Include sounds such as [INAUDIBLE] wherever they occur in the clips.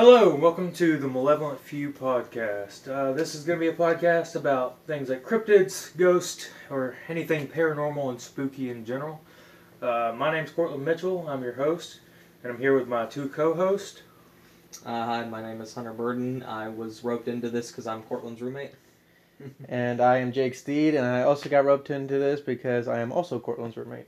Hello, and welcome to the Malevolent Few podcast. Uh, this is going to be a podcast about things like cryptids, ghosts, or anything paranormal and spooky in general. Uh, my name's Cortland Mitchell. I'm your host, and I'm here with my two co-hosts. Uh, hi, my name is Hunter Burden. I was roped into this because I'm Cortland's roommate. [LAUGHS] And I am Jake Steed, and I also got roped into this because I am also Cortland's roommate.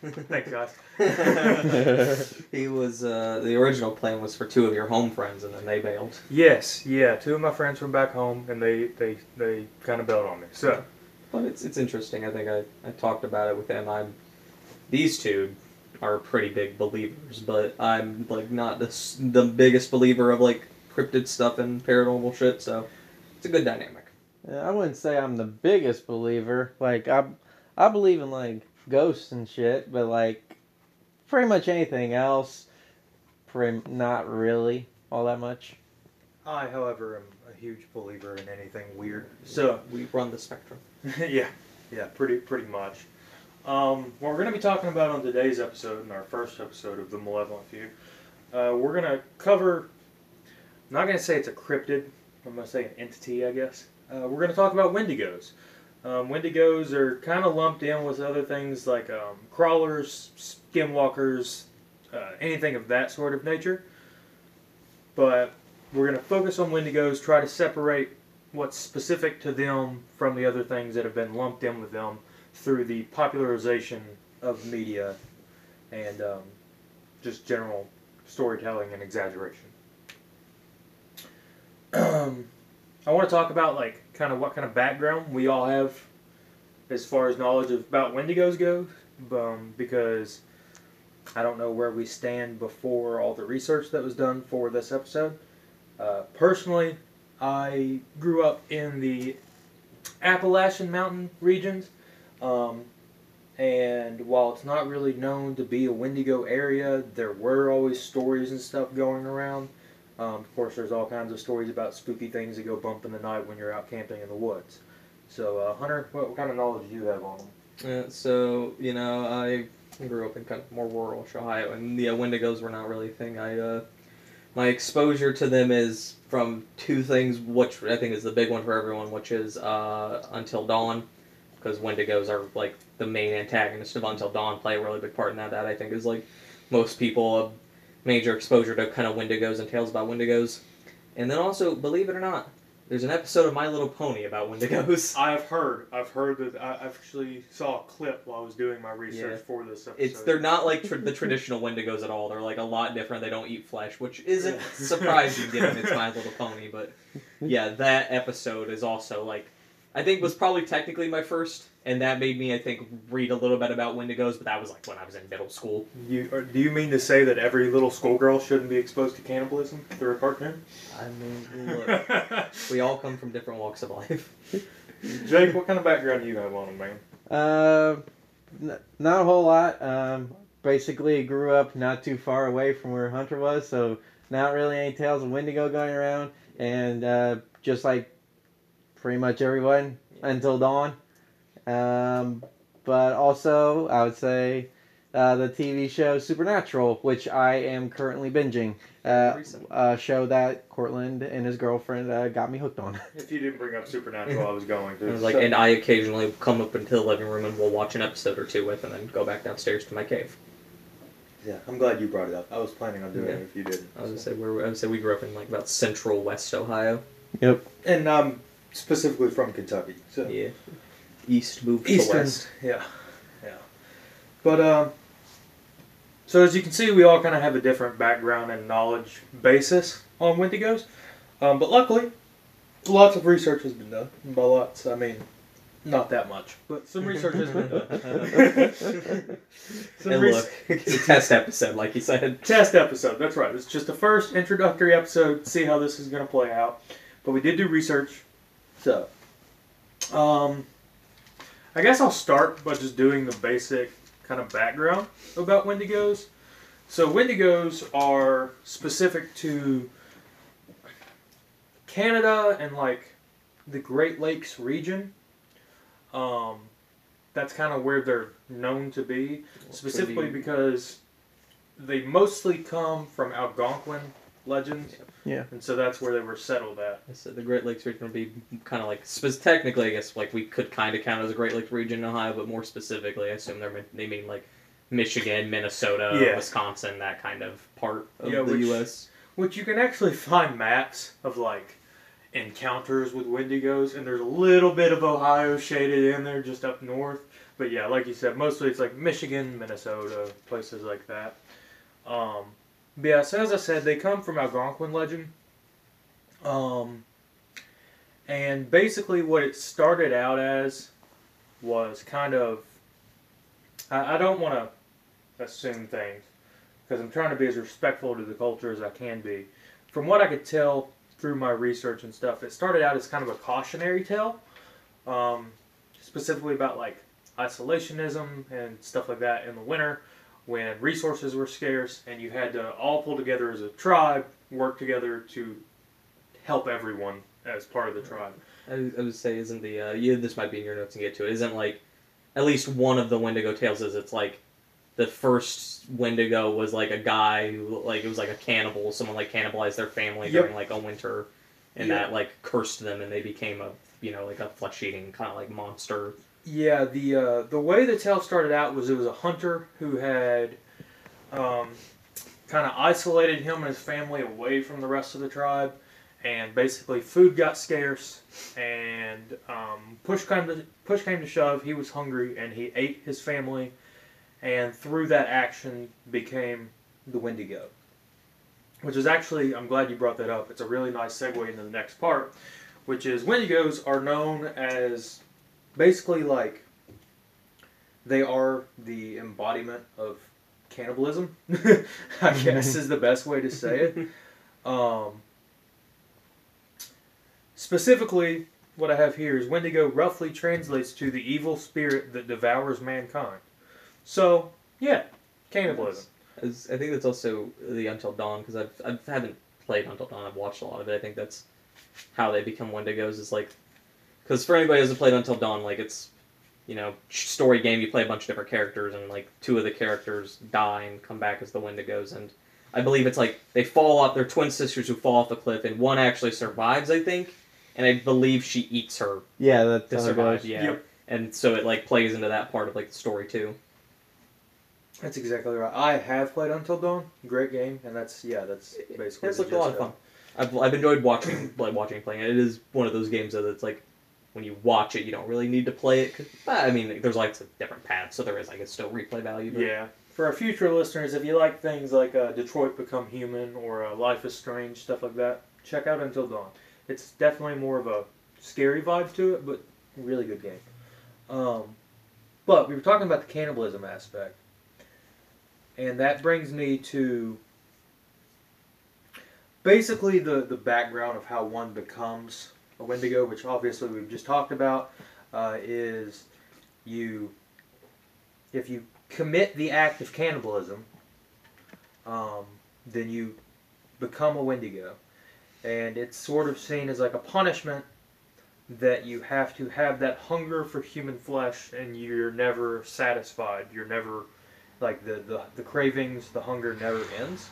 [LAUGHS] Thanks, guys. [LAUGHS] he was uh, the original plan was for two of your home friends, and then they bailed. yes, yeah, two of my friends from back home, and they they, they kind of bailed on me. So, But it's it's interesting. I think I, I talked about it with them. I'm these two are pretty big believers, but I'm like not the the biggest believer of like cryptid stuff and paranormal shit. So it's a good dynamic. Yeah, I wouldn't say I'm the biggest believer. Like I, I believe in like ghosts and shit, but like pretty much anything else, pretty not really all that much. I, however, am a huge believer in anything weird. So, we run the spectrum. [LAUGHS] yeah, yeah, pretty pretty much. Um, what we're going to be talking about on today's episode, in our first episode of the Malevolent Few, uh, we're going to cover. I'm not going to say it's a cryptid. I'm going to say an entity, I guess. Uh, we're going to talk about Wendigos. Um, Wendigos are kind of lumped in with other things like um, crawlers, skinwalkers, uh, anything of that sort of nature. But we're going to focus on Wendigos, try to separate what's specific to them from the other things that have been lumped in with them through the popularization of media and um, just general storytelling and exaggeration. [CLEARS THROAT] I want to talk about like kind of what kind of background we all have as far as knowledge of, about Wendigos goes, um, because I don't know where we stand before all the research that was done for this episode. Uh, personally, I grew up in the Appalachian Mountain regions, um, and while it's not really known to be a Wendigo area, there were always stories and stuff going around. Um, of course, there's all kinds of stories about spooky things that go bump in the night when you're out camping in the woods. So, uh, Hunter, what, what kind of knowledge do you have on them? Uh, so you know, I grew up in kind of more rural Ohio, and the uh, Wendigos were not really a thing. I uh, my exposure to them is from two things, which I think is the big one for everyone, which is uh, Until Dawn, because Wendigos are like the main antagonist of Until Dawn, play a really big part in that. That I think is like most people major exposure to kind of Wendigos and tales about Wendigos, and then also, believe it or not, there's an episode of My Little Pony about Wendigos. [LAUGHS] I've heard. I've heard that. I actually saw a clip while I was doing my research Yeah. for this episode. It's they're not like tr- the [LAUGHS] traditional Wendigos at all. They're like a lot different. They don't eat flesh, which isn't surprising given it's My Little Pony. But [LAUGHS] yeah, that episode is also like I think was probably technically my first, and that made me I think read a little bit about Wendigos. But that was like when I was in middle school. You, or do you mean to say that every little schoolgirl shouldn't be exposed to cannibalism through a cartoon? I mean, [LAUGHS] look, we all come from different walks of life. [LAUGHS] Jake, what kind of background do you have on them, man? Uh, n- not a whole lot. Um, basically grew up not too far away from where Hunter was, so not really any tales of Wendigo going around, and uh, just like pretty much everyone until dawn. Um, but also, I would say uh, the TV show Supernatural, which I am currently binging. Uh, a show that Cortland and his girlfriend uh, got me hooked on. [LAUGHS] If you didn't bring up Supernatural, I was going I was like, So- and I occasionally come up into the living room and we'll watch an episode or two with, and then go back downstairs to my cave. yeah, I'm glad you brought it up. I was planning on doing Yeah. it if you didn't. I would say we're, I would say we grew up in like about central West Ohio. Yep. And um, specifically from Kentucky. So Yeah. East moved to Eastern. west. Yeah, yeah. But um, so as you can see, we all kind of have a different background and knowledge basis on Wendigos. Um, but luckily, lots of research has been done. And by lots, I mean not that much, but some research has been done. [LAUGHS] some and res- look, it's a test episode, like you said. test episode. That's right. It's just the first introductory episode. See how this is going to play out. But we did do research, so um, I guess I'll start by just doing the basic kind of background about Wendigos. So Wendigos are specific to Canada and like the Great Lakes region. Um, that's kind of where they're known to be, specifically because they mostly come from Algonquin legends. Yeah. And so that's where they were settled at. I said the Great Lakes region would be kind of like technically, I guess like we could kind of count it as a Great Lakes region in Ohio, but more specifically, I assume they're they mean like Michigan, Minnesota, Yeah. Wisconsin, that kind of part of Yeah, the which- U.S. Which you can actually find maps of like encounters with Wendigos, and there's a little bit of Ohio shaded in there just up north. But yeah, like you said, mostly it's like Michigan, Minnesota, places like that. Um, but yeah, so as I said, they come from Algonquin legend. Um, and basically, what it started out as was kind of. I, I don't want to assume things because I'm trying to be as respectful to the culture as I can be. From what I could tell through my research and stuff, it started out as kind of a cautionary tale, um, specifically about like isolationism and stuff like that in the winter when resources were scarce and you had to all pull together as a tribe, work together to help everyone as part of the tribe. I, I would say isn't the uh, yeah this might be in your notes and get to it isn't like at least one of the Wendigo tales is it's like the first Wendigo was like a guy who like it was like a cannibal someone like cannibalized their family Yep. during like a winter and Yeah. that like cursed them and they became a you know like a flesh eating kind of like monster Yeah, the uh, the way the tale started out was it was a hunter who had um, kind of isolated him and his family away from the rest of the tribe, and basically food got scarce, and um, push came to push came to shove. He was hungry, and he ate his family, and through that action became the Wendigo. Which is actually, I'm glad you brought that up. It's a really nice segue into the next part, which is Wendigos are known as basically like they are the embodiment of cannibalism [LAUGHS] i guess is the best way to say it um, specifically what i have here is wendigo roughly translates to the evil spirit that devours mankind so yeah cannibalism I think that's also the Until Dawn because I've I've haven't played Until Dawn. I've watched a lot of it. I think that's how they become Wendigos. Is like because for anybody who hasn't played Until Dawn, like it's you know story game. You play a bunch of different characters, and like two of the characters die and come back as the Wendigos. And I believe it's like they fall off. They're twin sisters who fall off the cliff, and one actually survives. I think, and I believe she eats her Yeah, that to survive. Yeah. Yep. And so it like plays into that part of like the story too. that's exactly right i have played until dawn great game and that's yeah that's basically It's the like a lot of fun. I've, I've enjoyed watching like watching playing it. It is one of those games that it's like when you watch it, you don't really need to play it. 'cause- but, I mean, there's like different paths, so there is, I guess, still replay value. But Yeah. For our future listeners, if you like things like uh, Detroit Become Human or uh, Life is Strange, stuff like that, check out Until Dawn. It's definitely more of a scary vibe to it, but really good game. Um, but we were talking about the cannibalism aspect. And that brings me to basically the, the background of how one becomes a Wendigo, which obviously we've just talked about, uh, is you if you commit the act of cannibalism, um, then you become a Wendigo, and it's sort of seen as like a punishment that you have to have that hunger for human flesh, and you're never satisfied. You're never like the the, the cravings, the hunger never ends.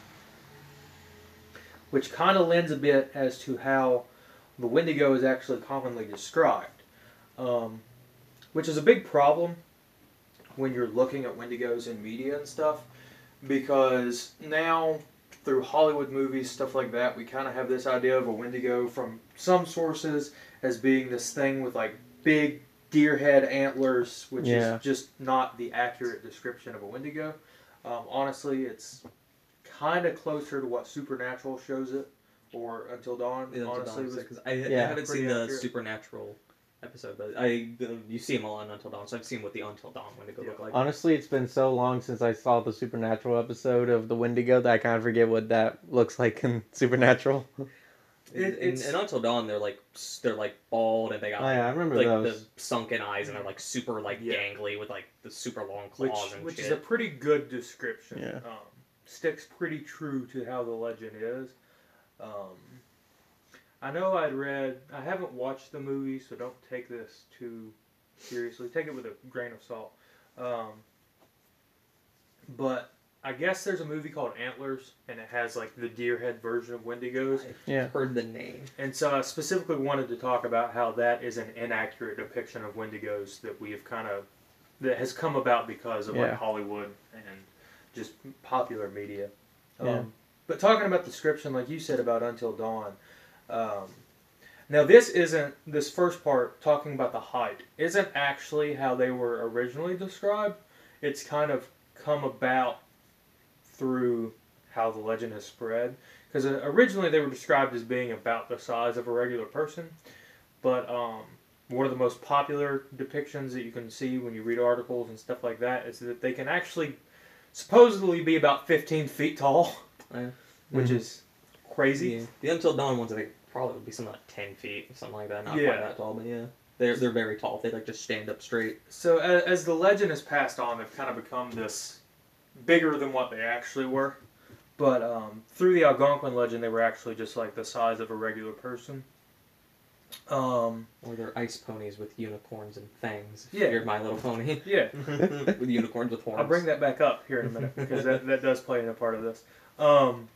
Which kind of lends a bit as to how the Wendigo is actually commonly described, um, which is a big problem when you're looking at Wendigos in media and stuff, because now through Hollywood movies, stuff like that, we kind of have this idea of a Wendigo from some sources as being this thing with like big deer head antlers, which Yeah. is just not the accurate description of a Wendigo. Um, honestly, it's kind of closer to what Supernatural shows it, or Until Dawn. Yeah, Until honestly, Dawn, was 'cause I, I haven't pretty seen the accurate. Supernatural episode, but I you see them all on Until Dawn, so I've seen what the Until Dawn Wendigo Yeah. look like. Honestly, it's been so long since I saw the Supernatural episode of the Wendigo that I kind of forget what that looks [LAUGHS] like in Supernatural. In, It- in, it's- in Until Dawn, they're like they're like bald and they got Oh yeah, I remember like those. the sunken eyes and they're like super like Yeah. gangly with like the super long which, claws and which shit. is a pretty good description. Yeah. Um, sticks pretty true to how the legend is. Um, I know I'd read. I haven't watched the movie, so don't take this too seriously. Take it with a grain of salt. Um, but I guess there's a movie called Antlers, and it has like the deer head version of Wendigos. Yeah. Heard the name. And so I specifically wanted to talk about how that is an inaccurate depiction of Wendigos that we have kind of that has come about because of like Hollywood and just popular media. Yeah. But talking about description, like you said about Until Dawn, um, now this isn't this first part talking about the height isn't actually how they were originally described. It's kind of come about through how the legend has spread because originally they were described as being about the size of a regular person, but um, one of the most popular depictions that you can see when you read articles and stuff like that is that they can actually supposedly be about 15 feet tall, [LAUGHS] Yeah. which Mhm. is crazy. Yeah. The Until Dawn ones, I think, probably would be something like 10 feet, something like that. Not Yeah. quite that tall, but yeah. They're, they're very tall. They like just stand up straight. So as, as the legend has passed on, they've kind of become this bigger than what they actually were. But um, through the Algonquin legend, they were actually just like the size of a regular person. Um, Or they're ice ponies with unicorns and fangs. Yeah. You're My Little Pony. yeah, [LAUGHS] with unicorns with horns. I'll bring that back up here in a minute because that, that does play in a part of this. Um,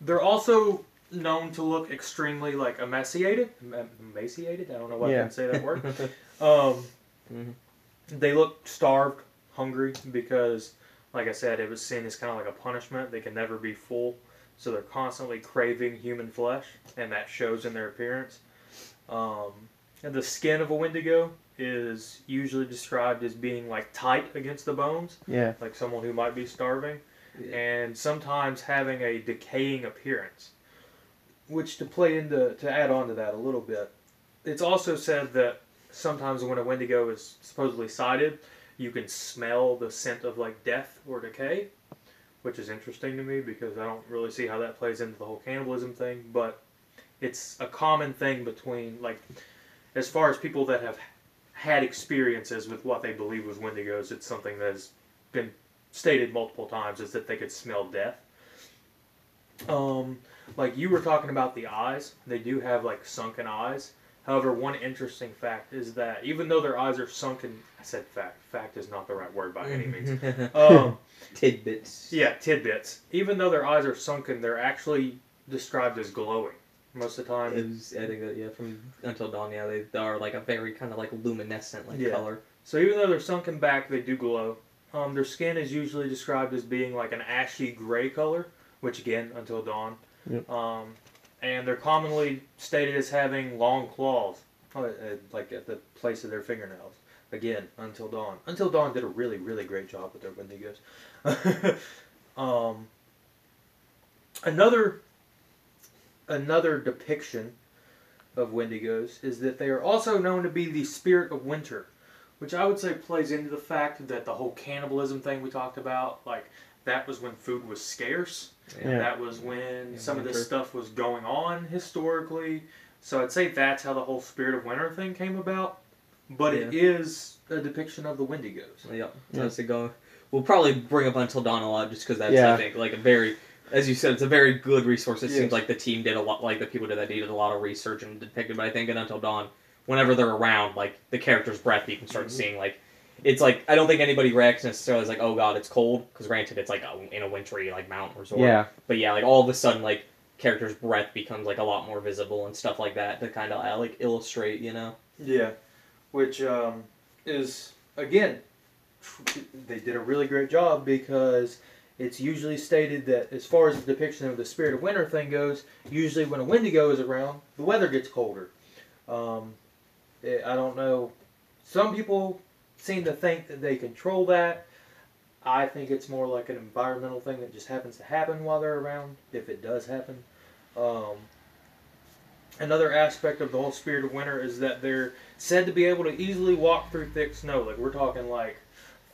they're also known to look extremely like emaciated. Emaciated? I don't know why I Yeah. can say that word. [LAUGHS] Um, Mhm. They look starved, hungry, because, like I said, it was seen as kind of like a punishment. They can never be full, so they're constantly craving human flesh, and that shows in their appearance. Um, and the skin of a Wendigo is usually described as being like tight against the bones, Yeah. like someone who might be starving, Yeah. and sometimes having a decaying appearance. Which to play into to add on to that a little bit, it's also said that sometimes when a Wendigo is supposedly sighted, you can smell the scent of like death or decay, which is interesting to me because I don't really see how that plays into the whole cannibalism thing. But it's a common thing between like, as far as people that have had experiences with what they believe was Wendigos, it's something that has been stated multiple times is that they could smell death. Um, like you were talking about the eyes, they do have like sunken eyes. However, one interesting fact is that even though their eyes are sunken, I said fact. Fact is not the right word by any means. [LAUGHS] Um, Tidbits. yeah, tidbits. Even though their eyes are sunken, they're actually described as glowing most of the time. It was, I think that yeah, from Until Dawn, yeah, they, are like a very kind of like luminescent like Yeah. color. So even though they're sunken back, they do glow. Um, their skin is usually described as being like an ashy gray color, which again, until dawn. Yep. Um, and they're commonly stated as having long claws, uh, uh, like at the place of their fingernails. Again, until dawn. Until dawn did a really, really great job with their Wendigos. [LAUGHS] um, another, another depiction of Wendigos is that they are also known to be the spirit of winter which I would say plays into the fact that the whole cannibalism thing we talked about, like that was when food was scarce. Yeah. That was when In some of this stuff was going on historically. So I'd say that's how the whole spirit of winter thing came about. But it is a depiction of the Wendigos. Yeah, Yeah. that's a go. We'll probably bring up Until Dawn a lot just because that's Yeah. I think like a very, as you said, it's a very good resource. It Yes. seems like the team did a lot, like the people did that did a lot of research and depicted. But I think in Until Dawn, whenever they're around, like the character's breath, you can start Mhm. seeing like. It's like I don't think anybody reacts necessarily as like, oh god, it's cold. Because granted, it's like a, in a wintry like mountain resort. Yeah. But yeah, like all of a sudden, like character's breath becomes like a lot more visible and stuff like that to kind of like illustrate, you know. Yeah, which um, is again, they did a really great job because it's usually stated that as far as the depiction of the spirit of winter thing goes, usually when a Wendigo is around, the weather gets colder. Um, it, I don't know. Some people seem to think that they control that. I think it's more like an environmental thing that just happens to happen while they're around, if it does happen. Um, another aspect of the whole spirit of winter is that they're said to be able to easily walk through thick snow. Like we're talking like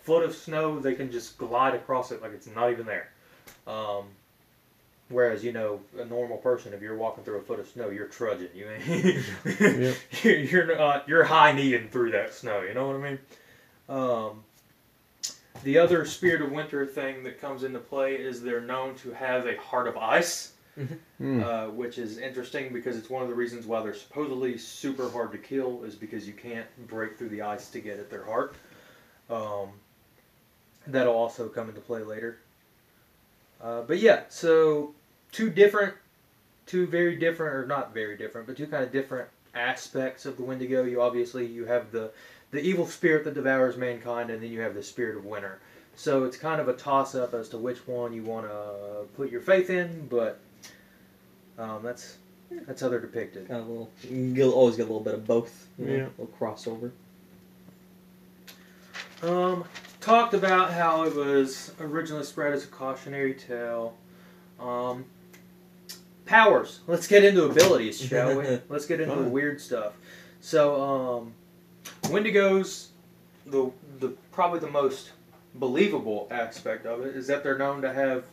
foot of snow, they can just glide across it like it's not even there. Um, whereas you know a normal person, if you're walking through a foot of snow, you're trudging. You ain't [LAUGHS] you're you're not you're high kneeing through that snow. You know what I mean? Um, the other spirit of winter thing that comes into play is they're known to have a heart of ice Mm. uh, which is interesting because it's one of the reasons why they're supposedly super hard to kill is because you can't break through the ice to get at their heart. Um, that'll also come into play later. Uh, but yeah, so two different, two very different, or not very different, but two kind of different aspects of the Wendigo. You obviously you have the the evil spirit that devours mankind, and then you have the spirit of winter. So it's kind of a toss up as to which one you want to put your faith in, but um, that's that's how they're depicted. Kind of a little. You'll always get a little bit of both. You know, Yeah. A little crossover. Um, talked about how it was originally spread as a cautionary tale. Um, powers. Let's get into abilities, [LAUGHS] shall we? Let's get into the weird stuff. So, um, Wendigos, the the probably the most believable aspect of it is that they're known to have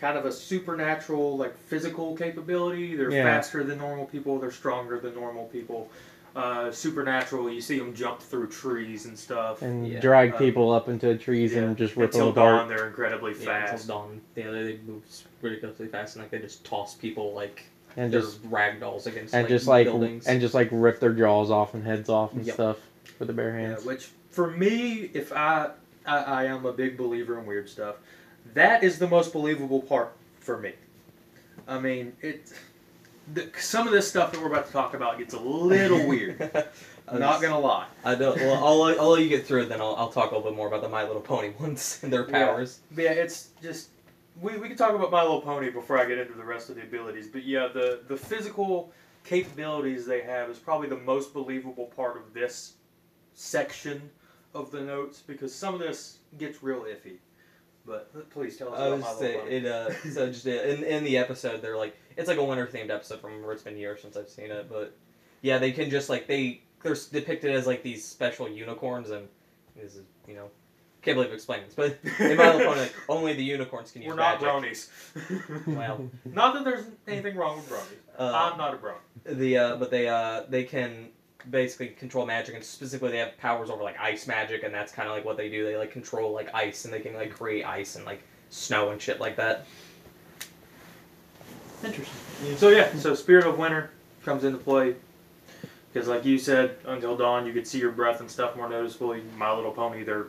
kind of a supernatural, like physical capability. They're Yeah. faster than normal people. They're stronger than normal people. Uh, supernatural. You see them jump through trees and stuff. and Yeah. drag Uh, people up into trees Yeah. and just rip them Until apart. dawn, they're incredibly Yeah, fast. until dawn. Yeah, they, they move ridiculously fast, and like they just toss people like and they're just ragdolls against and like, just like buildings. and just like rip their jaws off and heads off and Yep. stuff with their bare Yeah, hands. which for me, if I, I I am a big believer in weird stuff, that is the most believable part for me. I mean, it. The, some of this stuff that we're about to talk about gets a little [LAUGHS] weird. I'm Not gonna lie. I don't. Well, I'll, let- I'll let you get through it, then I'll, I'll talk a little bit more about the My Little Pony ones and their Yeah. powers. But yeah, it's just we, we can talk about My Little Pony before I get into the rest of the abilities. But yeah, the the physical capabilities they have is probably the most believable part of this section of the notes because some of this gets real iffy. But please tell us I about was My just Little saying, Pony. it uh, so [LAUGHS] just uh, in in the episode, they're like it's like a winter themed episode from where it's been years since I've seen it, but yeah, they can just like they they're depicted as like these special unicorns, and this is you know can't believe I'm explaining this, but [LAUGHS] in My Little Pony, like, only the unicorns can use We're not magic. bronies. [LAUGHS] Well, not that there's anything wrong with bronies. uh, I'm not a brony. the uh, but they uh they can basically control magic and specifically they have powers over like ice magic and that's kind of like what they do they like control like ice and they can like create ice and like snow and shit like that Interesting. So yeah, so Spirit of Winter comes into play because, like you said, until dawn you could see your breath and stuff more noticeably. My Little Pony, they're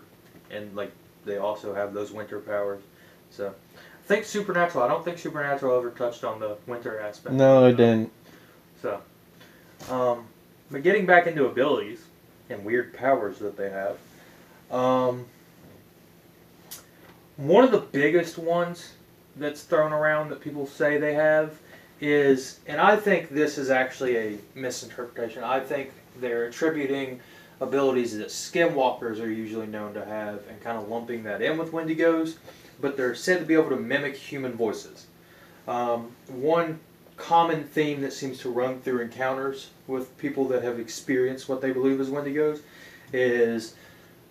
and like they also have those winter powers. So I think Supernatural. I don't think Supernatural ever touched on the winter aspect. No, it didn't. So, um, but getting back into abilities and weird powers that they have, um, one of the biggest ones that's thrown around that people say they have is, and I think this is actually a misinterpretation. I think they're attributing abilities that skinwalkers are usually known to have and kind of lumping that in with wendigos, but they're said to be able to mimic human voices. Um, one common theme that seems to run through encounters with people that have experienced what they believe is wendigos is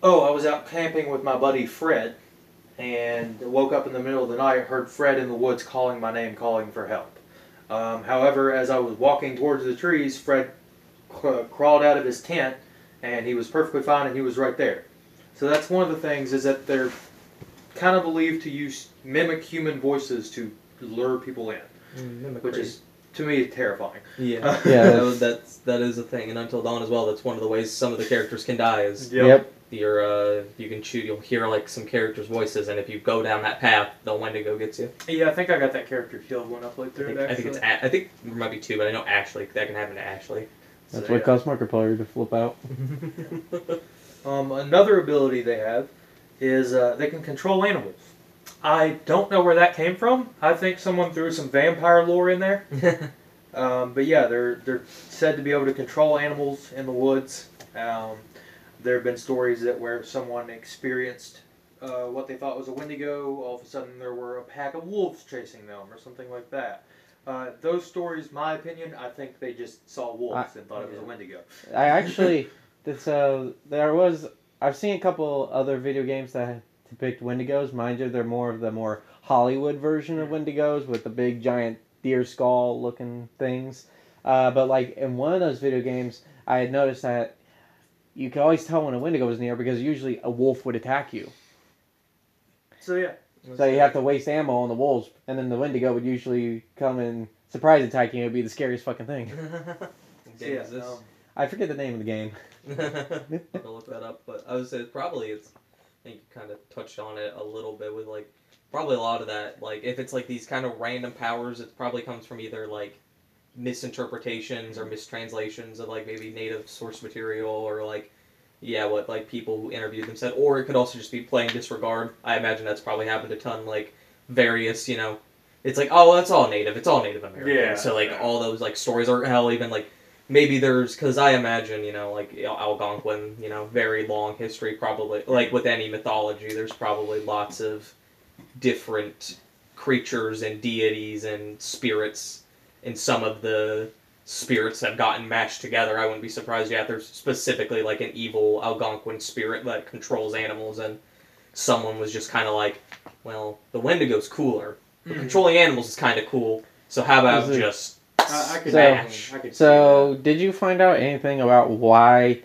oh i was out camping with my buddy fred and woke up in the middle of the night heard fred in the woods calling my name calling for help. Um, however as i was walking towards the trees fred crawled out of his tent and he was perfectly fine and he was right there. So that's one of the things is that they're kind of believed to use mimic human voices to lure people in which is to me terrifying. yeah [LAUGHS] Yeah. that, was- [LAUGHS] that's that is a thing and until dawn as well that's one of the ways some of the characters can die is Yep. your uh you can shoot you'll hear like some characters voices and if you go down that path the wendigo gets you Yeah, I think I got that character killed when I played I through think, it. I think it's actually. A- I think there might be two but I know Ashley that can happen to Ashley That's So, what yeah. caused Markiplier to flip out. [LAUGHS] Um, another ability they have is uh, they can control animals. I don't know where that came from. I think someone threw some vampire lore in there. [LAUGHS] Um, but yeah, they're they're said to be able to control animals in the woods. Um, there have been stories that where someone experienced uh, what they thought was a wendigo, all of a sudden there were a pack of wolves chasing them or something like that. Uh, those stories, my opinion, I think they just saw wolves and thought it was a wendigo. I actually, this, uh, there was, I've seen a couple other video games that depict Wendigos. Mind you, they're more of the more Hollywood version of Wendigos with the big giant deer skull looking things. Uh, but like in one of those video games, I had noticed that you could always tell when a Wendigo was near because usually a wolf would attack you. So yeah, So you have to waste ammo on the wolves, and then the Wendigo would usually come and surprise attack you. It would be the scariest fucking thing. [LAUGHS] So, game yeah is this? I forget the name of the game. [LAUGHS] I'll look that up, but I would say probably it's. I think you kind of touched on it a little bit with like probably a lot of that. Like if it's like these kind of random powers, it probably comes from either like misinterpretations or mistranslations of like maybe native source material or like yeah what like people who interviewed them said or it could also just be plain disregard i imagine that's probably happened a ton like various you know it's like oh that's all native it's all native american Yeah. so like all those like stories are hell even like maybe there's because i imagine you know like algonquin you know very long history probably like with any mythology there's probably lots of different creatures and deities and spirits and some of the spirits have gotten mashed together. I wouldn't be surprised yet. There's specifically like an evil Algonquin spirit that controls animals, and someone was just kind of like, well, the Wendigo's cooler. But Mhm. controlling animals is kind of cool. So how about just I, I could, So- imagine- I could So, did you find out anything about why,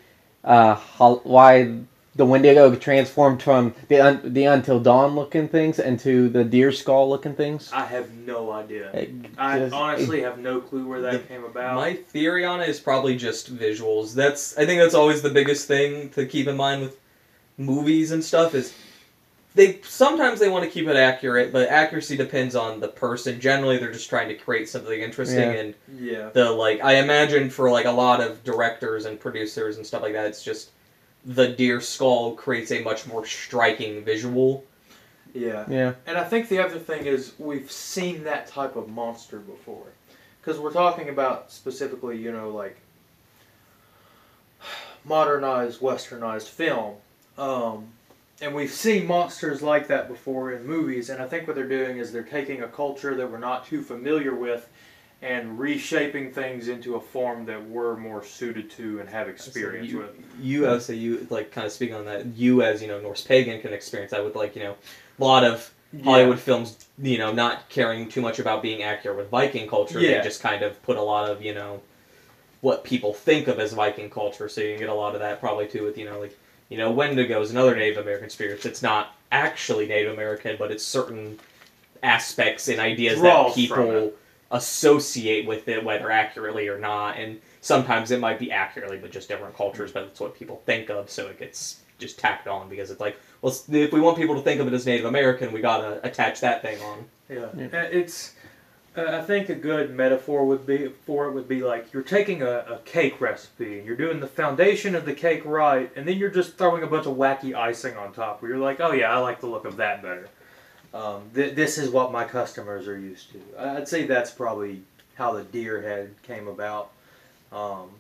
uh, hol- why the Wendigo transformed from the un- the Until Dawn looking things into the deer skull looking things? I have no idea. It I just- honestly have no clue where that The- came about. My theory on it is probably just visuals. That's I think that's always the biggest thing to keep in mind with movies and stuff is they sometimes they want to keep it accurate, but accuracy depends on the person. Generally, they're just trying to create something interesting Yeah. and yeah. the like. I imagine for like a lot of directors and producers and stuff like that, it's just the deer skull creates a much more striking visual. Yeah. Yeah, And I think the other thing is we've seen that type of monster before. Because we're talking about specifically, you know, like [SIGHS] modernized, westernized film. Um, and we've seen monsters like that before in movies. And I think what they're doing is they're taking a culture that we're not too familiar with and reshaping things into a form that we're more suited to and have experience you, with. You, I would say you like kind of speaking on that. You as you know Norse pagan can experience that with like you know a lot of Hollywood films, you know, not caring too much about being accurate with Viking culture. Yeah. They just kind of put a lot of, you know, what people think of as Viking culture. So you can get a lot of that probably too with, you know, like, you know, Wendigo is another Native American spirit. It's not actually Native American, but it's certain aspects and ideas Draws that people associate with it, whether accurately or not. And sometimes it might be accurately, but just different cultures, but it's what people think of. So it gets just tacked on because it's like, well, if we want people to think of it as Native American, we gotta attach that thing on. Yeah, Yeah. Uh, it's. I think a good metaphor would be for it would be like you're taking a, a cake recipe and you're doing the foundation of the cake right, and then you're just throwing a bunch of wacky icing on top. Where you're like, oh yeah, I like the look of that better. Um, th- this is what my customers are used to. I'd say that's probably how the deer head came about. Um,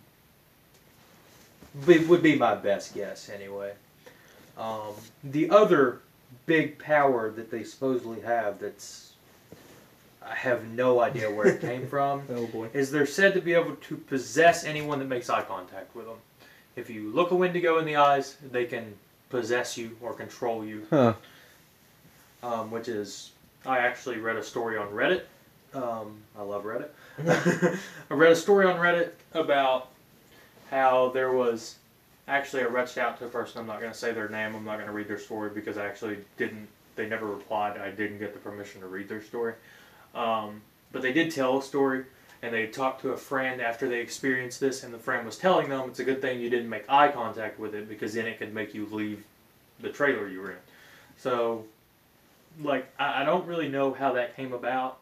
would be my best guess anyway. Um, the other big power that they supposedly have that's I have no idea where it came [LAUGHS] from Oh boy. is they're said to be able to possess anyone that makes eye contact with them. If you look a Wendigo in the eyes, they can possess you or control you, huh? um, which is I actually read a story on Reddit. Um, I love Reddit. [LAUGHS] [LAUGHS] I read a story on Reddit about how there was actually I reached out to a person. I'm not going to say their name. I'm not going to read their story because I actually didn't. They never replied. I didn't get the permission to read their story. Um, but they did tell a story, and they talked to a friend after they experienced this, and the friend was telling them it's a good thing you didn't make eye contact with it because then it could make you leave the trailer you were in. So, like, I, I don't really know how that came about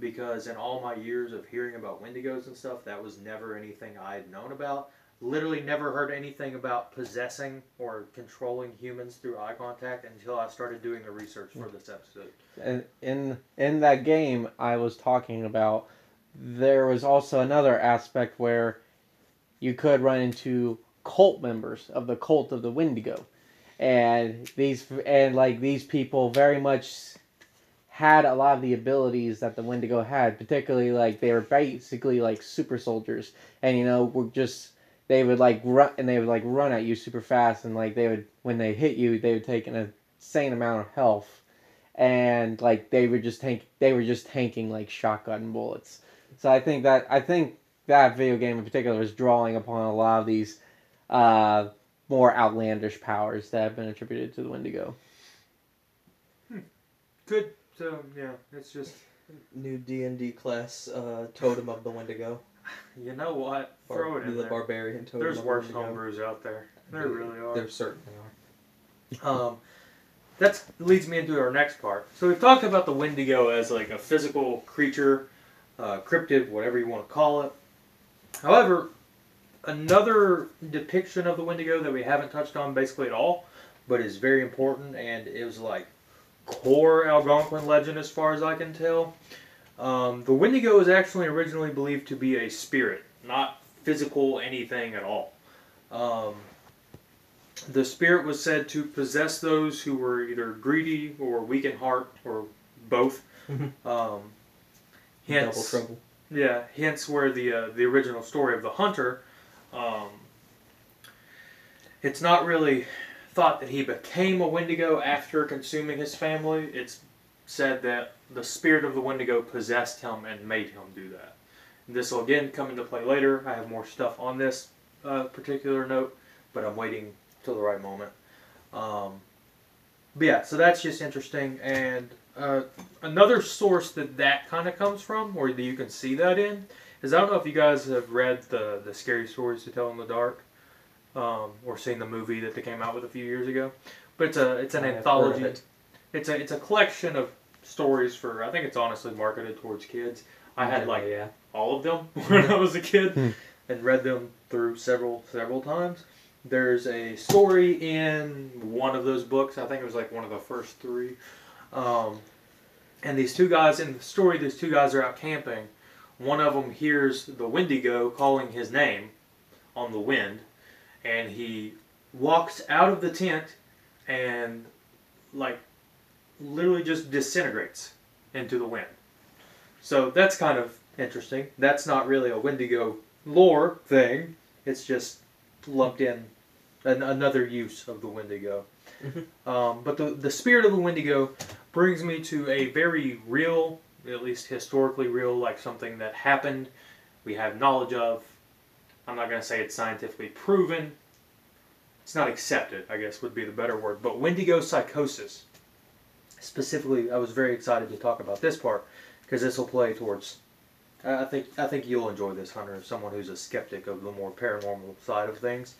because in all my years of hearing about Wendigos and stuff, that was never anything I had known about. Literally never heard anything about possessing or controlling humans through eye contact until I started doing the research for this episode. And in in that game I was talking about, there was also another aspect where you could run into cult members of the cult of the Wendigo, and these and like these people very much had a lot of the abilities that the Wendigo had, particularly like they were basically like super soldiers, and you know were just they would like run and they would like run at you super fast, and like they would when they hit you they would take an insane amount of health and like they were just tank they were just tanking like shotgun bullets. So I think that I think that video game in particular is drawing upon a lot of these uh, more outlandish powers that have been attributed to the Wendigo. Good. So yeah, it's just New D and D class, uh, Totem of the Wendigo. You know what, throw it in the there. barbarian totem. There's worse homebrews out there. There really are. There certainly are. Um, that leads me into our next part. So we've talked about the Wendigo as like a physical creature, uh, cryptid, whatever you want to call it. However, another depiction of the Wendigo that we haven't touched on basically at all, but is very important, and it was like core Algonquin legend as far as I can tell. Um, the Wendigo is actually originally believed to be a spirit, not physical anything at all. Um, the spirit was said to possess those who were either greedy or weak in heart or both. Mhm. Um, Double trouble. yeah, hence where the uh, the original story of the hunter. Um, it's not really thought that he became a Wendigo after consuming his family. It's said that the spirit of the Wendigo possessed him and made him do that. This will again come into play later. I have more stuff on this uh, particular note, but I'm waiting till the right moment. Um, but yeah, so that's just interesting. And uh, another source that that kind of comes from, or that you can see that in, is I don't know if you guys have read the the scary stories to tell in the dark, um, or seen the movie that they came out with a few years ago. But it's a it's an I have heard of anthology. it. It's a it's a collection of stories for. I think it's honestly marketed towards kids. I had like yeah. all of them [LAUGHS] when I was a kid Hmm. and read them through several several times. There's a story in one of those books. I think it was like one of the first three. Um, and these two guys in the story, these two guys are out camping. One of them hears the Wendigo calling his name on the wind, and he walks out of the tent and like literally just disintegrates into the wind. So that's kind of interesting. That's not really a Wendigo lore thing. It's just lumped in an, another use of the Wendigo. Mhm. Um, but the the spirit of the Wendigo brings me to a very real, at least historically real, like something that happened. We have knowledge of. I'm not going to say it's scientifically proven. It's not accepted, I guess would be the better word. But Wendigo psychosis. Specifically, I was very excited to talk about this part because this will play towards. I think I think you'll enjoy this, Hunter, someone who's a skeptic of the more paranormal side of things.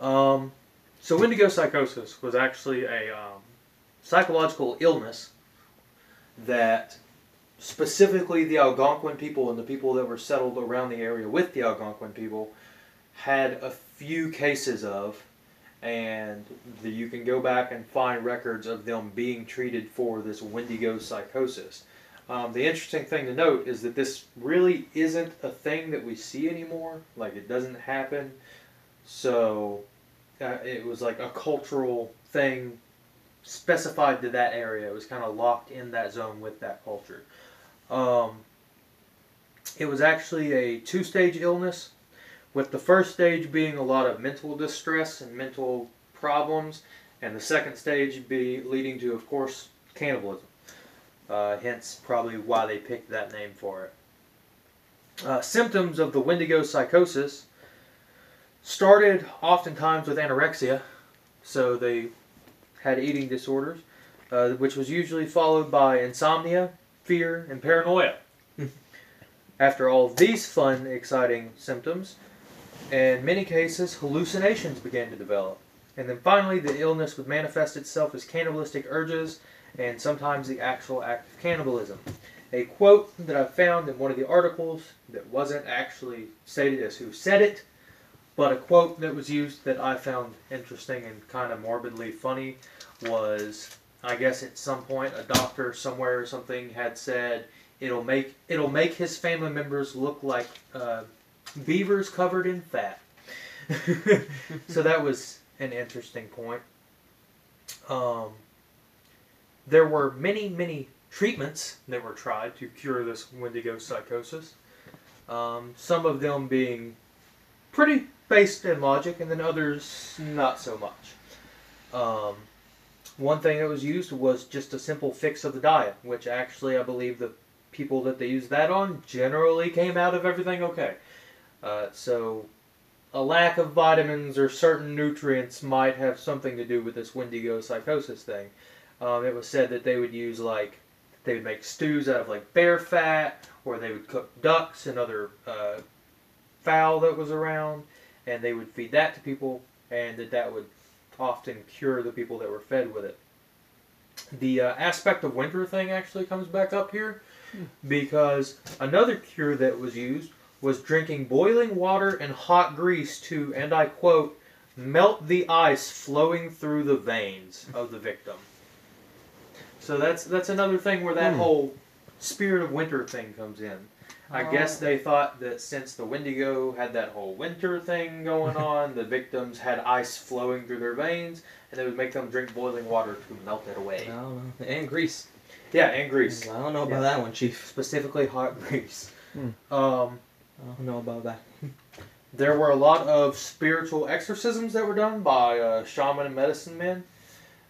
Um, so, Wendigo psychosis was actually a um, psychological illness that specifically the Algonquin people and the people that were settled around the area with the Algonquin people had a few cases of, and the, you can go back and find records of them being treated for this Wendigo psychosis. Um, the interesting thing to note is that this really isn't a thing that we see anymore. Like it doesn't happen. So uh, it was like a cultural thing specified to that area. It was kind of locked in that zone with that culture. Um, it was actually a two-stage illness, with the first stage being a lot of mental distress and mental problems, and the second stage be leading to, of course, cannibalism. Uh, hence, probably why they picked that name for it. Uh, symptoms of the Wendigo psychosis started oftentimes with anorexia, so they had eating disorders, uh, which was usually followed by insomnia, fear, and paranoia. [LAUGHS] After all these fun, exciting symptoms, in many cases, hallucinations began to develop. And then finally, the illness would manifest itself as cannibalistic urges and sometimes the actual act of cannibalism. A quote that I found in one of the articles that wasn't actually stated as who said it, but a quote that was used that I found interesting and kind of morbidly funny was I guess at some point a doctor somewhere or something had said it'll make it'll make his family members look like uh, beavers covered in fat. [LAUGHS] so that was an interesting point. Um, there were many, many treatments that were tried to cure this Wendigo psychosis. Um, some of them being pretty based in logic, and then others not so much. Um, one thing that was used was just a simple fix of the diet, which actually I believe the people that they used that on generally came out of everything okay. Uh, so a lack of vitamins or certain nutrients might have something to do with this Wendigo psychosis thing. Um, it was said that they would use like they would make stews out of like bear fat, or they would cook ducks and other uh, fowl that was around, and they would feed that to people, and that that would often cure the people that were fed with it. the uh, aspect of winter thing actually comes back up here because another cure that was used was drinking boiling water and hot grease to, and I quote, melt the ice flowing through the veins of the victim. So that's that's another thing where that Hmm. whole spirit of winter thing comes in. I guess they thought that since the Wendigo had that whole winter thing going [LAUGHS] on, the victims had ice flowing through their veins, and they would make them drink boiling water to melt it I away. don't know. And grease. Yeah, and grease. I don't know about Yeah. that one, Chief. Specifically hot grease. Hmm. Um, I don't know about that. [LAUGHS] there were a lot of spiritual exorcisms that were done by uh, shaman and medicine men.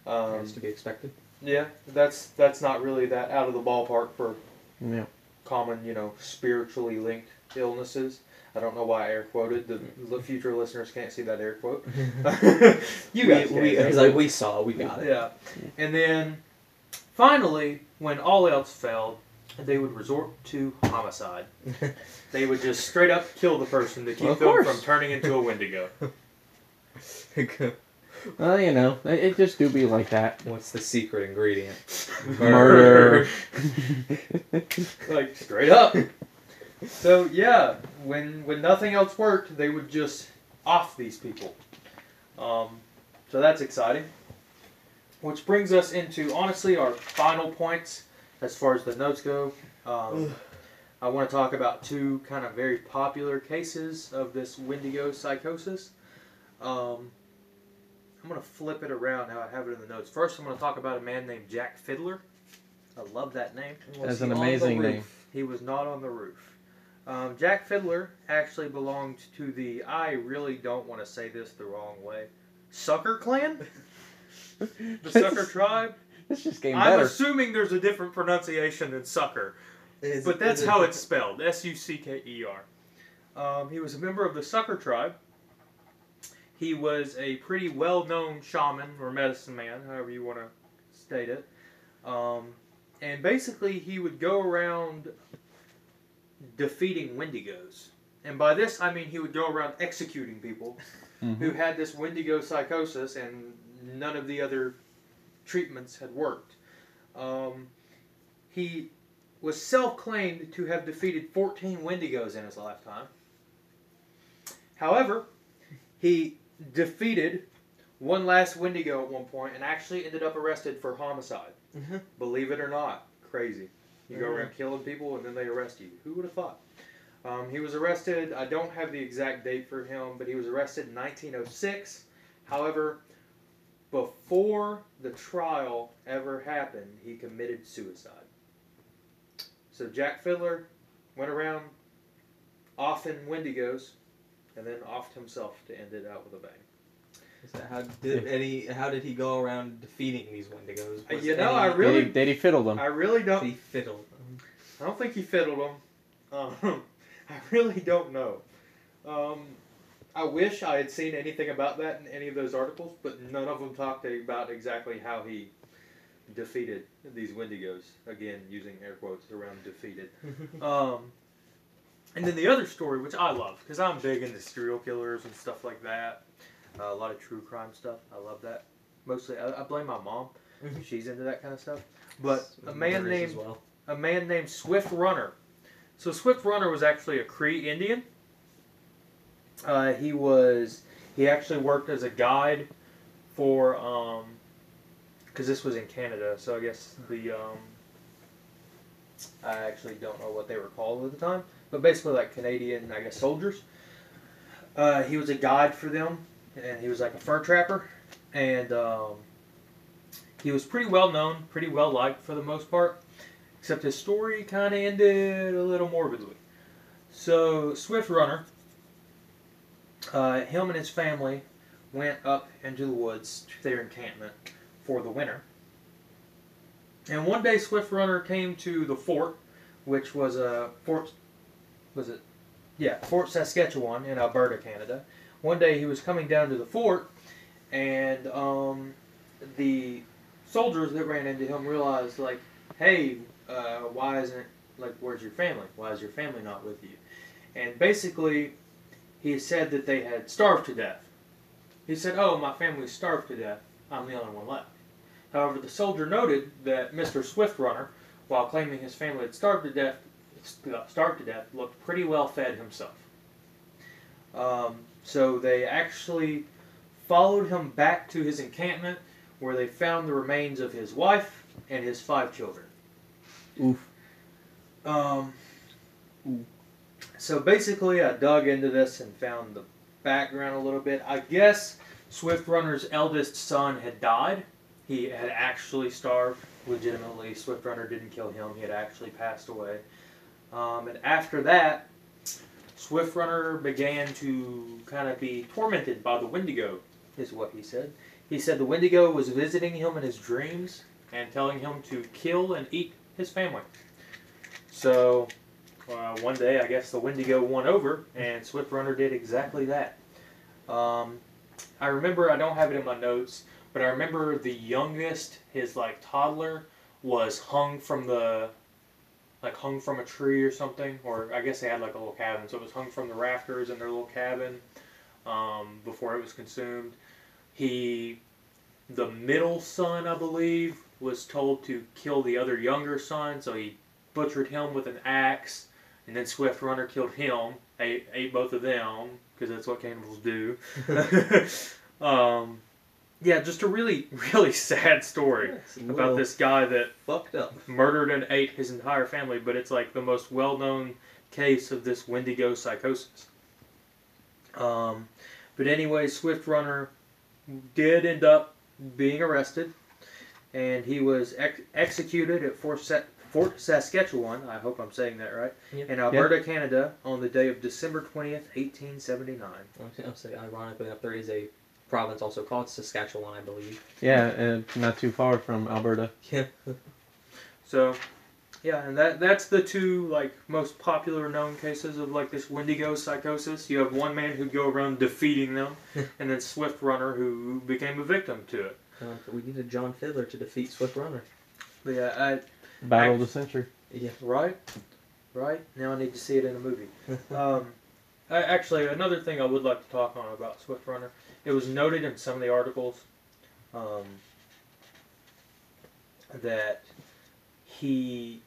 Um, to be expected. yeah, that's that's not really that out of the ballpark for Yeah. common, you know, spiritually linked illnesses. I don't know why I air quoted. The future listeners can't see that air quote. [LAUGHS] [LAUGHS] you guys we, we, like we saw, we got it. Yeah. And then finally, when all else failed, they would resort to homicide. [LAUGHS] They would just straight up kill the person to keep Of them course. from turning into a Wendigo. [LAUGHS] Well, you know, it, it just do be like that. What's the secret ingredient? Murder. [LAUGHS] like straight up. So yeah, when when nothing else worked, they would just off these people. Um, so that's exciting. Which brings us into honestly our final points as far as the notes go. Um, I want to talk about two kind of very popular cases of this Wendigo psychosis. Um, I'm going to flip it around how I have it in the notes. First, I'm going to talk about a man named Jack Fiddler. I love that name. That's he an amazing name. He was not on the roof. Um, Jack Fiddler actually belonged to the, I really don't want to say this the wrong way, Sucker Clan? [LAUGHS] The Sucker Tribe? This just getting I'm better. assuming there's a different pronunciation than Sucker, Is but it- that's is it- how it's spelled S U C K E R. Um, he was a member of the Sucker Tribe. He was a pretty well known shaman or medicine man, however you want to state it. Um, and basically, he would go around defeating Wendigos. And by this, I mean he would go around executing people [LAUGHS] Mhm. who had this Wendigo psychosis, and none of the other treatments had worked. Um, he was self claimed to have defeated 14 Wendigos in his lifetime. However, he defeated one last Wendigo at one point and actually ended up arrested for homicide. Mhm. Believe it or not, crazy. You go Mhm. around killing people and then they arrest you. Who would have thought? Um, he was arrested. I don't have the exact date for him, but he was arrested in 1906. However, before the trial ever happened, he committed suicide. So Jack Fiddler went around off offing Wendigos and then offed himself to end it out with a bang. So how did any? How did he go around defeating these Wendigos? Uh, Was you know, any- I really- Did he, did he fiddle them? I really don't. he fiddled. them? I don't think he fiddled them. Um, [LAUGHS] I really don't know. Um, I wish I had seen anything about that in any of those articles, but none of them talked about exactly how he defeated these Wendigos. Again, using air quotes around defeated. [LAUGHS] Um, and then the other story, which I love, because I'm big into serial killers and stuff like that. Uh, a lot of true crime stuff. I love that. Mostly, I, I blame my mom. Mhm. She's into that kind of stuff. But a man named well. a man named Swift Runner. So Swift Runner was actually a Cree Indian. Uh, he was he actually worked as a guide for um because this was in Canada, so I guess the um I actually don't know what they were called at the time, but basically like Canadian I guess soldiers. Uh, he was a guide for them, and he was like a fur trapper, and um, he was pretty well known, pretty well liked for the most part except his story kind of ended a little morbidly. So, Swift Runner, uh, him and his family went up into the woods to their encampment for the winter. And one day, Swift Runner came to the fort, which was a fort. Was it? Yeah, Fort Saskatchewan in Alberta, Canada. One day, he was coming down to the fort, and um, the soldiers that ran into him realized, like, hey, uh, why isn't like where's your family? Why is your family not with you? And basically, he said that they had starved to death. He said, "Oh, my family starved to death. I'm the only one left." However, the soldier noted that Mr. Swift Runner, while claiming his family had starved to death, starved to death, looked pretty well fed himself. Um, so they actually followed him back to his encampment, where they found the remains of his wife and his five children. Oof. Um, so basically, I dug into this and found the background a little bit. I guess Swift Runner's eldest son had died. He had actually starved legitimately. Swift Runner didn't kill him, he had actually passed away. Um, and after that, Swift Runner began to kind of be tormented by the Wendigo, is what he said. He said the Wendigo was visiting him in his dreams and telling him to kill and eat his family. So, uh, one day, I guess the Wendigo won over, and Swift Runner did exactly that. Um, I remember, I don't have it in my notes, but I remember the youngest, his like toddler, was hung from the, like hung from a tree or something, or I guess they had like a little cabin, so it was hung from the rafters in their little cabin um, before it was consumed. He, the middle son, I believe, was told to kill the other younger son, so he butchered him with an axe, and then Swift Runner killed him, ate, ate both of them, because that's what cannibals do. [LAUGHS] um, yeah, just a really, [LAUGHS] really sad story about this guy that fucked up. murdered and ate his entire family, but it's like the most well known case of this Wendigo psychosis. Um, but anyway, Swift Runner did end up being arrested, and he was ex- executed at Fort, Sa- Fort Saskatchewan. I hope I'm saying that right. Yep. In Alberta, Canada, on the day of December 20th, 1879. I'll say, ironically enough, there is a province also called Saskatchewan, I believe. Yeah, and not too far from Alberta. Yeah. [LAUGHS] So, yeah, and that that's the two like most popular known cases of like this Wendigo psychosis. You have one man who'd go around defeating them, [LAUGHS] and then Swift Runner who became a victim to it. Uh, we needed John Fiddler to defeat Swift Runner. But yeah, I, Battle of the century. Yeah. right, right. Now I need to see it in a movie. [LAUGHS] Um, I, actually, another thing I would like to talk on about Swift Runner. It was noted in some of the articles um, that he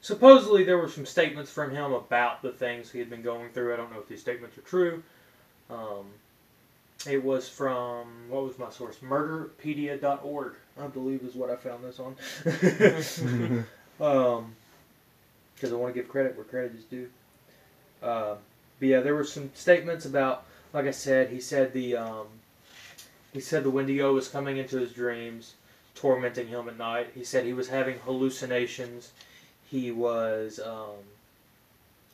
supposedly there were some statements from him about the things he had been going through. I don't know if these statements are true. Um, it was from what was my source? Murderpedia.org, I believe, is what I found this on. [LAUGHS] um, because I want to give credit where credit is due. Uh, but yeah, there were some statements about, like I said, he said the um, he said the Wendigo was coming into his dreams, tormenting him at night. He said he was having hallucinations. He was, um,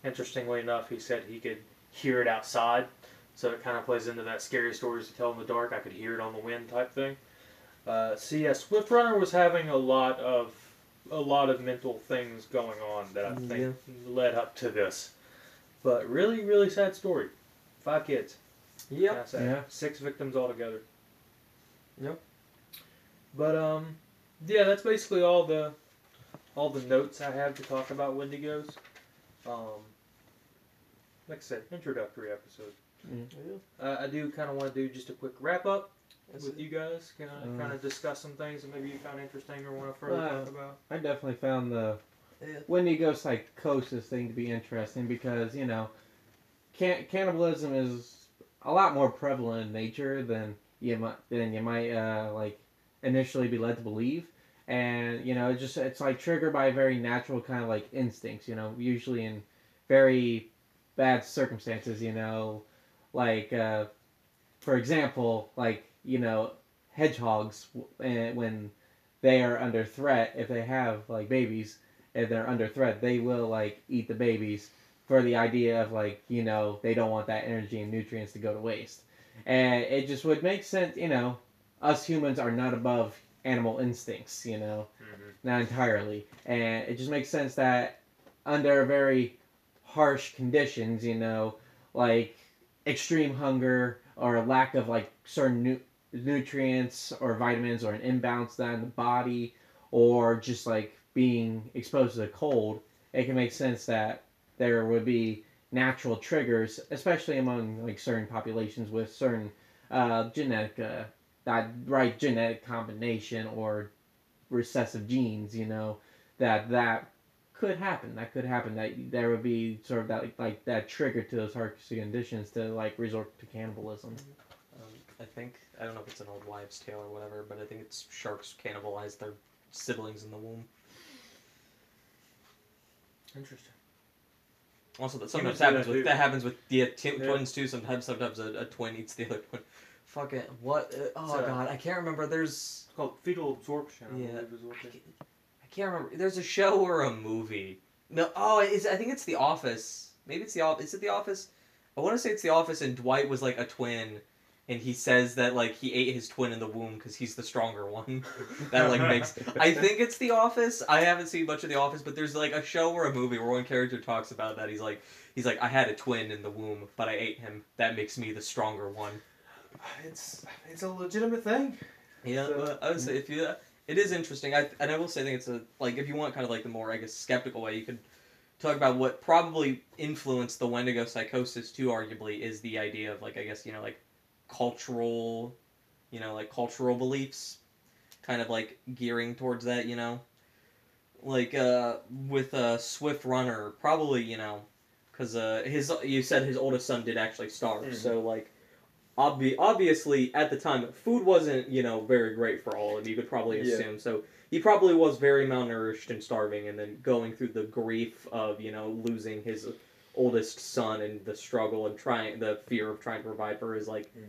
interestingly enough, he said he could hear it outside. So it kind of plays into that scary stories to tell in the dark. I could hear it on the wind type thing. Uh, so yeah, Swift Runner was having a lot of a lot of mental things going on that I think led up to this. But really, really sad story. Five kids. Yep. Yeah. Six victims altogether. Yep. But um, yeah, that's basically all the all the notes I have to talk about Wendigos. Um, like I said, introductory episode. Uh, I do kind of want to do just a quick wrap up with you guys. Kind of Mm. kind of discuss some things that maybe you found interesting or want to further Uh, talk about. I definitely found the Yeah. Wendigo psychosis thing to be interesting because you know, can- cannibalism is a lot more prevalent in nature than you might than you might uh, like initially be led to believe, and you know, it just it's like triggered by very natural kind of like instincts. You know, usually in very bad circumstances. You know, like uh, for example, like you know, hedgehogs eh, when they are under threat if they have like babies if they're under threat, they will like eat the babies for the idea of like you know they don't want that energy and nutrients to go to waste, and it just would make sense. You know, us humans are not above animal instincts. You know, not entirely, and it just makes sense that under very harsh conditions, you know, like extreme hunger or a lack of like certain nu- nutrients or vitamins or an imbalance that in the body or just like being exposed to the cold, it can make sense that there would be natural triggers, especially among like certain populations with certain uh, genetic uh, that right genetic combination or recessive genes, you know, that that could happen. That could happen. That there would be sort of that like, like that trigger to those heart conditions to like resort to cannibalism. I think I don't know if it's an old wives' tale or whatever, but I think it's sharks cannibalize their siblings in the womb. Interesting. Also, that Humans sometimes do happens that with too. that happens with the t- Yeah. twins too. Sometimes, sometimes a, a twin eats the other twin. Fuck it. What? Uh, oh So- god, I can't remember. There's It's called fetal absorption. I Yeah. believe is what I they- can't, I can't remember. There's a show or a movie. No, oh, it's, I think it's The Office. Maybe it's the Office. Is it The Office? I want to say it's The Office, and Dwight was like a twin, and he says that like he ate his twin in the womb because he's the stronger one. [LAUGHS] that like makes. [LAUGHS] I think it's The Office. I haven't seen much of The Office, but there's like a show or a movie where one character talks about that. He's like, he's like, I had a twin in the womb, but I ate him. That makes me the stronger one. [SIGHS] It's it's a legitimate thing. Yeah, So- I would say if you, uh, it is interesting. I and I will say, I think it's a like if you want kind of like the more I guess skeptical way, you could talk about what probably influenced the Wendigo psychosis too. Arguably, is the idea of like I guess you know like cultural, you know like cultural beliefs, kind of like gearing towards that. You know, like uh with uh Swift Runner, probably you know, because uh his you said his oldest son did actually starve, Mhm. so like obvi- obviously at the time food wasn't you know very great for all of them you could probably Yeah. assume so he probably was very malnourished and starving and then going through the grief of you know losing his oldest son and the struggle and trying the fear of trying to provide for his like Mm.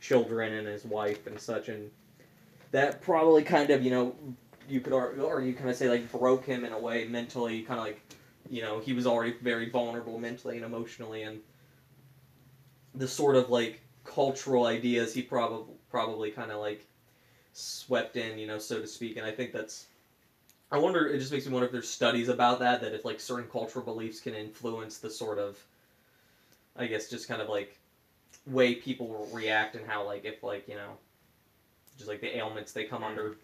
children and his wife and such and that probably kind of you know you could or you kind of say like broke him in a way mentally kind of like you know he was already very vulnerable mentally and emotionally and the sort of like cultural ideas he probably probably kind of like swept in you know so to speak and i think that's i wonder it just makes me wonder if there's studies about that that if like certain cultural beliefs can influence the sort of i guess just kind of like way people react and how like if like you know just like the ailments they come under.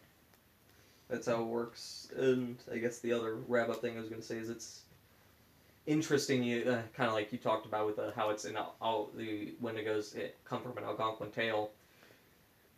That's how it works. And i guess the other wrap up thing i was to say is it's interesting you uh, kind of like you talked about with uh, how it's in all, all the wendigos it come from an algonquin tale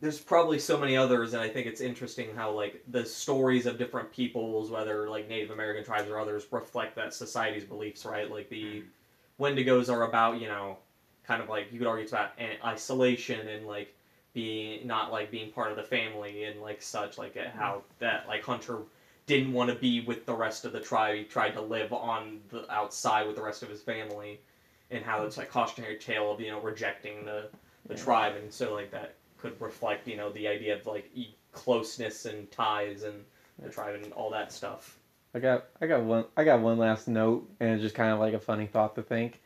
there's probably so many others and i think it's interesting how like the stories of different peoples whether like native american tribes or others reflect that society's beliefs right? Like the mm-hmm. wendigos are about you know kind of like you could argue it's about isolation and like being not like being part of the family and like such like how mm-hmm. that like hunter didn't want to be with the rest of the tribe. He tried to live on the outside with the rest of his family and how mm-hmm. it's like cautionary tale of you know rejecting the the tribe and so like that could reflect you know the idea of like e- closeness and ties and the tribe and all that stuff I got I got one I got one last note and it's just kind of like a funny thought to think.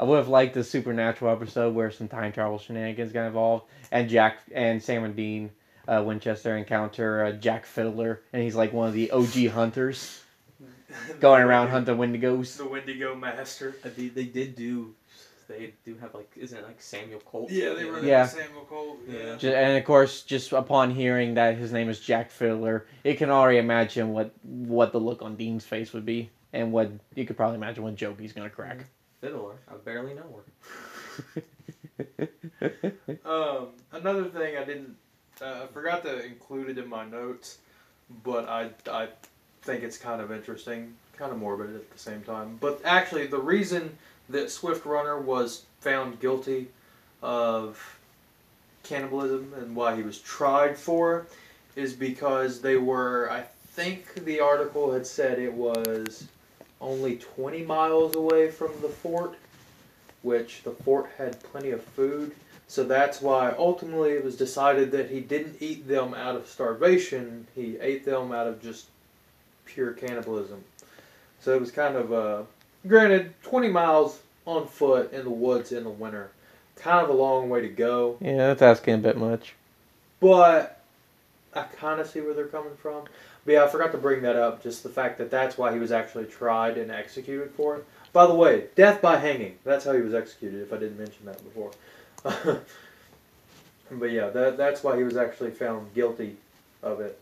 I would have liked the supernatural episode where some time travel shenanigans got involved and Jack and Sam and Dean uh, Winchester encounter uh, Jack Fiddler and he's like one of the OG hunters [LAUGHS] going around hunting Wendigos. The Wendigo Master. I mean, they did do they do have like isn't it like Samuel Colt Yeah, they were Yeah. Samuel Colt. Yeah. Ju- And of course, just upon hearing that his name is Jack Fiddler, it can already imagine what what the look on Dean's face would be, and what you could probably imagine what joke he's gonna crack. fiddler I barely know her [LAUGHS] Um, another thing I didn't, uh, I forgot to include it in my notes, but I, I think it's kind of interesting, kind of morbid at the same time. But actually, the reason that Swift Runner was found guilty of cannibalism and why he was tried for is because they were, I think the article had said it was only 20 miles away from the fort, which the fort had plenty of food. So that's why ultimately it was decided that he didn't eat them out of starvation. He ate them out of just pure cannibalism. So it was kind of, uh, granted, 20 miles on foot in the woods in the winter. Kind of a long way to go. Yeah, that's asking a bit much. But I kind of see where they're coming from. But yeah, I forgot to bring that up. Just the fact that that's why he was actually tried and executed for it. By the way, death by hanging. That's how he was executed. If I didn't mention that before. [LAUGHS] but yeah, that that's why he was actually found guilty of it.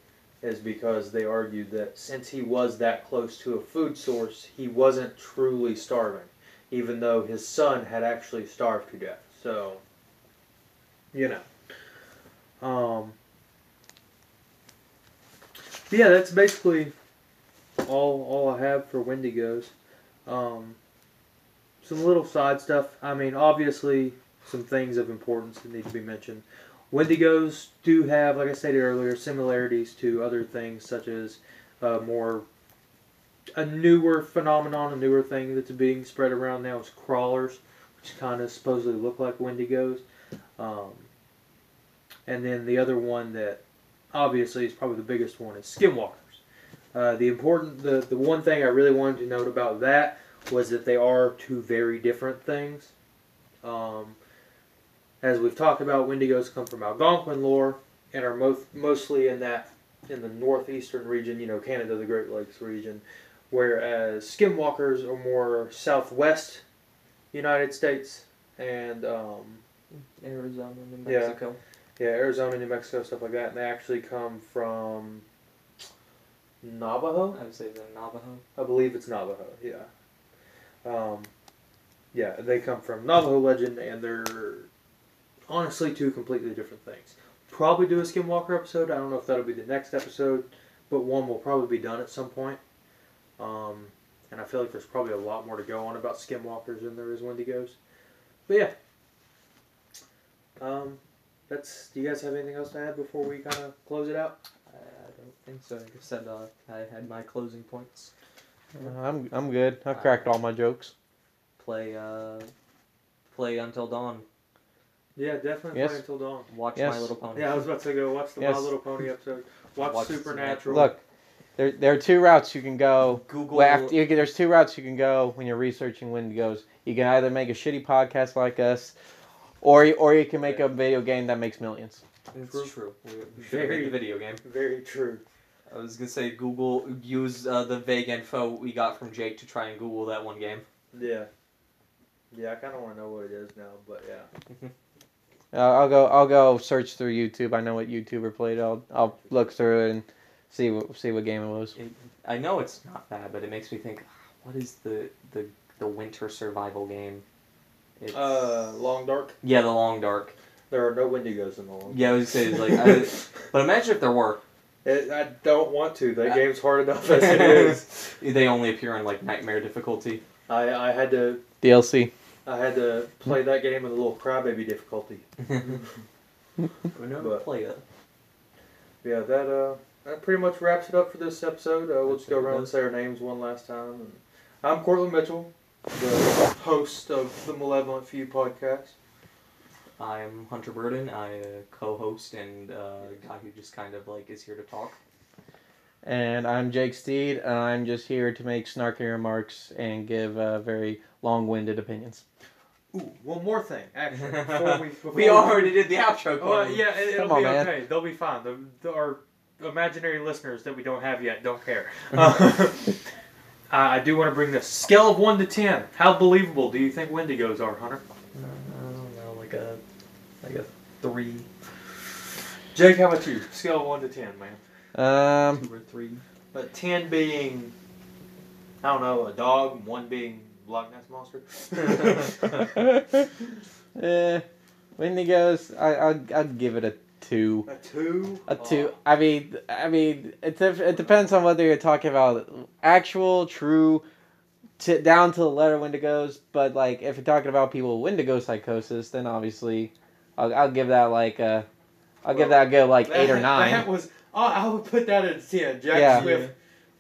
Is because they argued that since he was that close to a food source, he wasn't truly starving, even though his son had actually starved to death. So, you know. Um, yeah, that's basically all all I have for Wendigos. Um, some little side stuff. I mean, obviously, some things of importance that need to be mentioned. Wendigos do have, like I stated earlier, similarities to other things such as uh, more a newer phenomenon, a newer thing that's being spread around now is crawlers, which kind of supposedly look like Wendigos. Um, and then the other one that obviously is probably the biggest one is skinwalkers. Uh, the important, the, the one thing I really wanted to note about that was that they are two very different things. Um, as we've talked about, Wendigos come from Algonquin lore and are most, mostly in that in the northeastern region, you know, Canada, the Great Lakes region, whereas skinwalkers are more southwest United States and um, Arizona, New Yeah. Mexico. yeah, Arizona, New Mexico, stuff like that. And they actually come from Navajo. I would say the Navajo. I believe it's Navajo. Yeah. Um, yeah, they come from Navajo legend, and they're honestly two completely different things. Probably do a Skinwalker episode. I don't know if that'll be the next episode, but one will probably be done at some point. Um, and I feel like there's probably a lot more to go on about Skinwalkers than there is Wendigos. But yeah. Um, that's. Do you guys have anything else to add before we kind of close it out? I don't think so. Like I said, uh, I had my closing points. Uh, I'm I'm good. I've cracked all my jokes. Play, uh, play until dawn. Yeah, definitely Yes. play until dawn. Watch Yes. My Little Pony. Yeah, I was about to go watch the Yes. My Little Pony episode. Watch, Watch Supernatural. Look, there there are two routes you can go. Google. Well, after you, there's two routes you can go when you're researching Wendigos. You can either make a shitty podcast like us, or you- or you can make a video game that makes millions. it's True. true. We, we should Very- make a video game. Very true. I was gonna say Google use uh, the vague info we got from Jake to try and Google that one game. Yeah. Yeah, I kind of want to know what it is now, but yeah. Uh, I'll go I'll go search through YouTube. I know what YouTuber played. I'll I'll look through it and see what see what game it was. It, I know it's not bad, but it makes me think, what is the the, the winter survival game? It's, Uh, Long Dark. yeah, the Long Dark. There are no Wendigos in the Long. Yeah, I was say like, I, [LAUGHS] but imagine if there were. It, I don't want to. That Uh, game's hard [LAUGHS] enough as it is. They only appear in like nightmare difficulty. I, I had to DLC. I had to play that game in a little crybaby difficulty. [LAUGHS] we never But- play it. Yeah, that uh that pretty much wraps it up for this episode. Uh, we'll just go That's what it around and say our names one last time. And I'm Cortland Mitchell, the host of the Malevolent Few podcast. I'm Hunter Burden. I uh, co-host and uh, guy who just kind of like is here to talk. And I'm Jake Steed. And I'm just here to make snarky remarks and give uh, very long-winded opinions. Ooh, one more thing, actually. [LAUGHS] Before we, before we already did the outro. Oh, uh, yeah, it, it'll Come on, be man. okay. They'll be fine. The, the, our imaginary listeners that we don't have yet don't care. [LAUGHS] [LAUGHS] Uh, I do want to bring this scale of one to ten. How believable do you think Wendigos are, Hunter? I don't know, like a like a three, Jake, how about you? Scale of one to ten, man. Um, two or three. But ten being, I don't know, a dog. One being Loch Ness monster. [LAUGHS] eh, Wendigos. I I'd, I'd give it a two. a two. A two. I mean, I mean, it def- it depends on whether you're talking about actual, true, t- down to the letter Wendigos. But like, if you're talking about people with Wendigo psychosis, then obviously, I'll, I'll give that like a, I'll give that a good like eight or nine. That [LAUGHS] was. Oh, I would put that at ten. Jack Yeah. Swift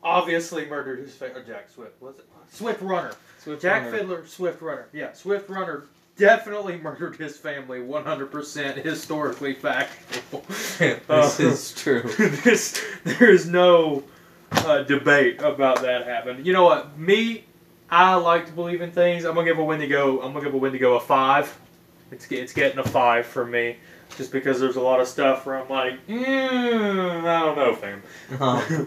obviously murdered his fa- or Jack Swift. Was it Swift Runner? Swift Jack Runner. Fiddler, Swift Runner. Yeah, Swift Runner definitely [LAUGHS] murdered his family. One hundred percent historically factual. [LAUGHS] this is true. [LAUGHS] this there is no uh, debate about that happening. You know what? Me, I like to believe in things. I'm gonna give a Wendigo. I'm gonna give a Wendigo a five. It's it's getting a five for me, just because there's a lot of stuff where I'm like, mm, I don't know, fam. Uh,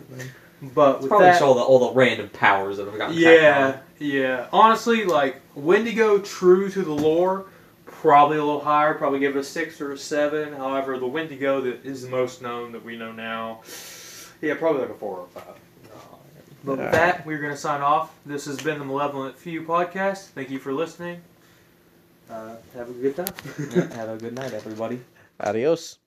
But with probably that, show the, all the random powers that I've gotten. yeah, yeah. Honestly, like Wendigo, true to the lore, probably a little higher. Probably give it a six or a seven. However, the Wendigo that is the most known that we know now, yeah, probably like a four or five. But with that, we're going to sign off. This has been the Malevolent Few podcast. Thank you for listening. Uh, have a good time. [LAUGHS] Yeah, have a good night, everybody. Adios.